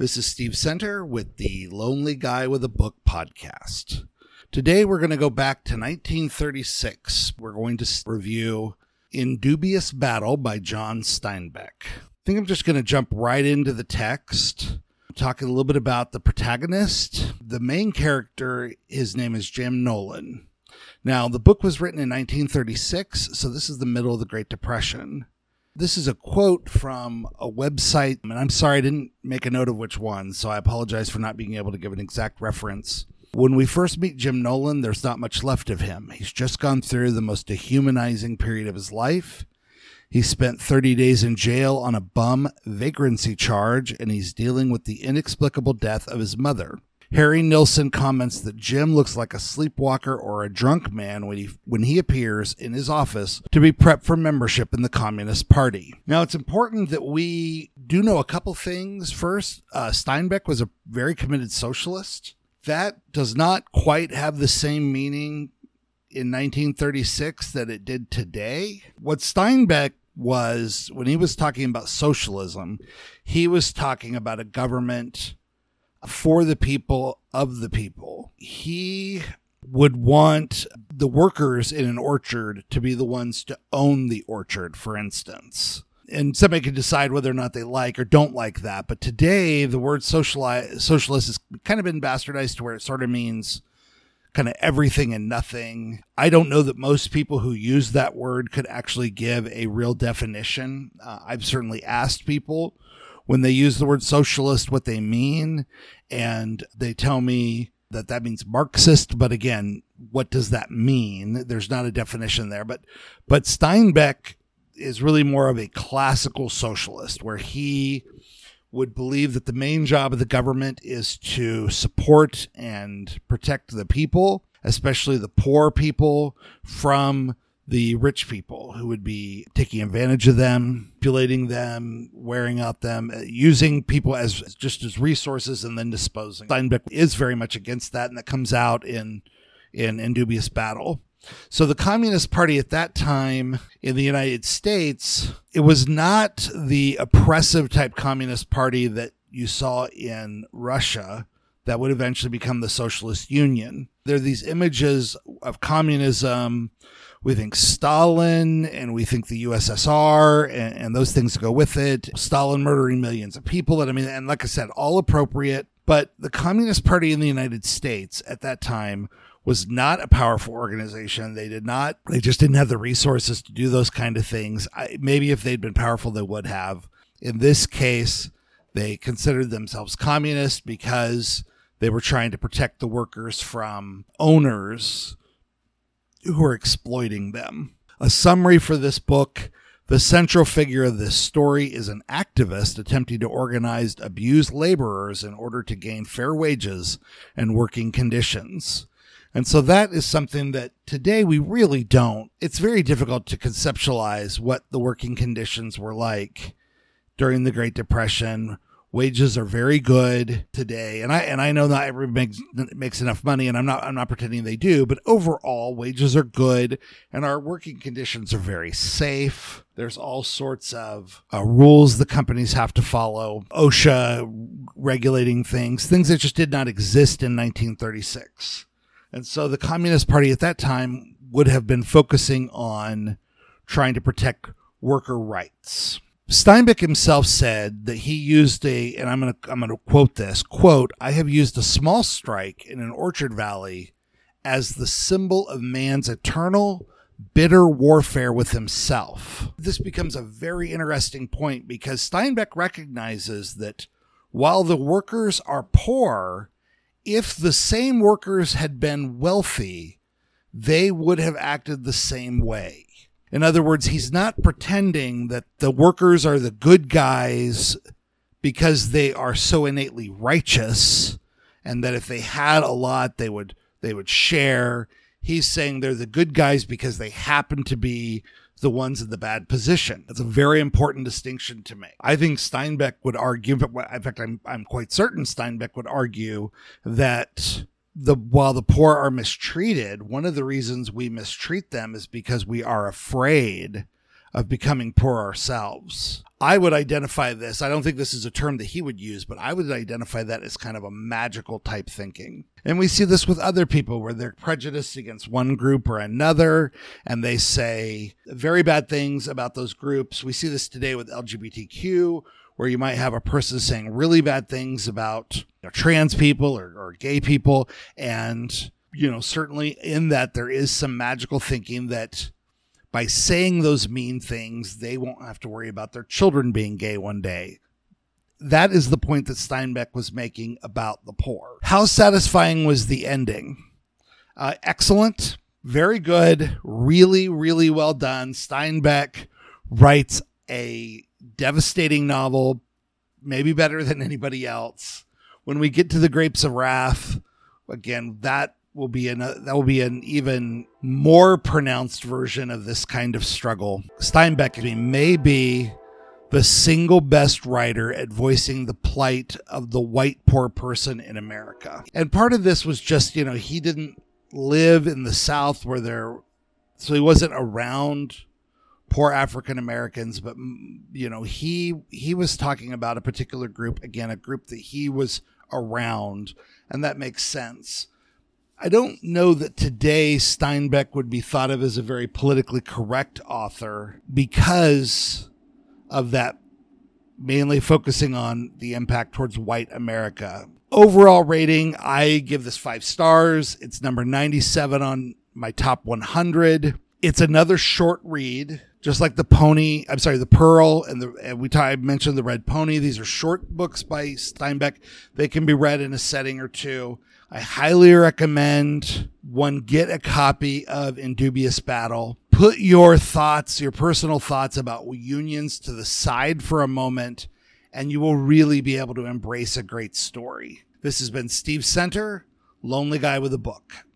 This is Steve Center with the Lonely Guy with a Book podcast. Today we're going to go back to 1936. We're going to review In Dubious Battle by John Steinbeck. I think I'm just going to jump right into the text, talking a little bit about the protagonist. The main character, his name is Jim Nolan. Now, the book was written in 1936, so this is the middle of the Great Depression. This is a quote from a website, and I'm sorry I didn't make a note of which one, so I apologize for not being able to give an exact reference. When we first meet Jim Nolan, there's not much left of him. He's just gone through the most dehumanizing period of his life. He spent 30 days in jail on a bum vagrancy charge, and he's dealing with the inexplicable death of his mother. Harry Nilson comments that Jim looks like a sleepwalker or a drunk man when he when he appears in his office to be prepped for membership in the Communist Party. Now, it's important that we do know a couple things. First, uh, Steinbeck was a very committed socialist. That does not quite have the same meaning in 1936 that it did today. What Steinbeck was when he was talking about socialism, he was talking about a government for the people of the people. He would want the workers in an orchard to be the ones to own the orchard, for instance. And somebody can decide whether or not they like or don't like that. But today, the word sociali- socialist has kind of been bastardized to where it sort of means kind of everything and nothing. I don't know that most people who use that word could actually give a real definition. Uh, I've certainly asked people when they use the word socialist what they mean. And they tell me that that means Marxist. But again, what does that mean? There's not a definition there. But, but Steinbeck is really more of a classical socialist where he would believe that the main job of the government is to support and protect the people, especially the poor people, from the rich people who would be taking advantage of them, manipulating them, wearing out them, uh, using people as just as resources and then disposing. Steinbeck is very much against that, and that comes out in in, in dubious battle. So the Communist Party at that time in the United States, it was not the oppressive type Communist Party that you saw in Russia that would eventually become the Socialist Union. There are these images of communism we think Stalin and we think the USSR and, and those things go with it. Stalin murdering millions of people. And I mean, and like I said, all appropriate. But the Communist Party in the United States at that time was not a powerful organization. They did not, they just didn't have the resources to do those kind of things. I, maybe if they'd been powerful, they would have. In this case, they considered themselves communist because they were trying to protect the workers from owners who are exploiting them. A summary for this book the central figure of this story is an activist attempting to organize abused laborers in order to gain fair wages and working conditions. And so that is something that today we really don't. It's very difficult to conceptualize what the working conditions were like during the Great Depression, wages are very good today. And i and i know not everybody makes, makes enough money and i'm not i'm not pretending they do but overall wages are good and our working conditions are very safe. There's all sorts of uh, rules the companies have to follow osha regulating things things that just did not exist in 1936 and so the communist party at that time would have been focusing on trying to protect worker rights Steinbeck himself said that he used a, and I'm going to I'm to quote this quote: "I have used a small strike in an orchard valley as the symbol of man's eternal." Bitter warfare with himself. This becomes a very interesting point because Steinbeck recognizes that while the workers are poor, if the same workers had been wealthy, they would have acted the same way. In other words, he's not pretending that the workers are the good guys because they are so innately righteous and that if they had a lot they would they would share. He's saying they're the good guys because they happen to be the ones in the bad position. That's a very important distinction to make. I think Steinbeck would argue, in fact, I'm, I'm quite certain Steinbeck would argue that the while the poor are mistreated, one of the reasons we mistreat them is because we are afraid of becoming poor ourselves. I would identify this. I don't think this is a term that he would use, but I would identify that as kind of a magical type thinking. And we see this with other people where they're prejudiced against one group or another, and they say very bad things about those groups. We see this today with LGBTQ, where you might have a person saying really bad things about you know, trans people or, or gay people. And, you know, certainly in that there is some magical thinking that by saying those mean things, they won't have to worry about their children being gay one day. That is the point that Steinbeck was making about the poor. How satisfying was the ending? Uh, excellent, very good, really, really well done. Steinbeck writes a devastating novel, maybe better than anybody else. When we get to the Grapes of Wrath, again, that will be an uh, that will be an even more pronounced version of this kind of struggle. Steinbeck may be the single best writer at voicing the plight of the white poor person in America. And part of this was just, you know, he didn't live in the South where there, so he wasn't around poor African Americans, but mm, you know, he he was talking about a particular group again, a group that he was around, and that makes sense. I don't know that today Steinbeck would be thought of as a very politically correct author because of that mainly focusing on the impact towards white America. Overall rating, I give this five stars. It's number 97 on my top 100. It's another short read, just like the Pony. I'm sorry, the Pearl and the and we t- I mentioned the Red Pony. These are short books by Steinbeck. They can be read in a setting or two. I highly recommend one get a copy of In Dubious Battle. Put your thoughts, your personal thoughts about unions to the side for a moment, and you will really be able to embrace a great story. This has been Steve Center, Lonely Guy with a Book.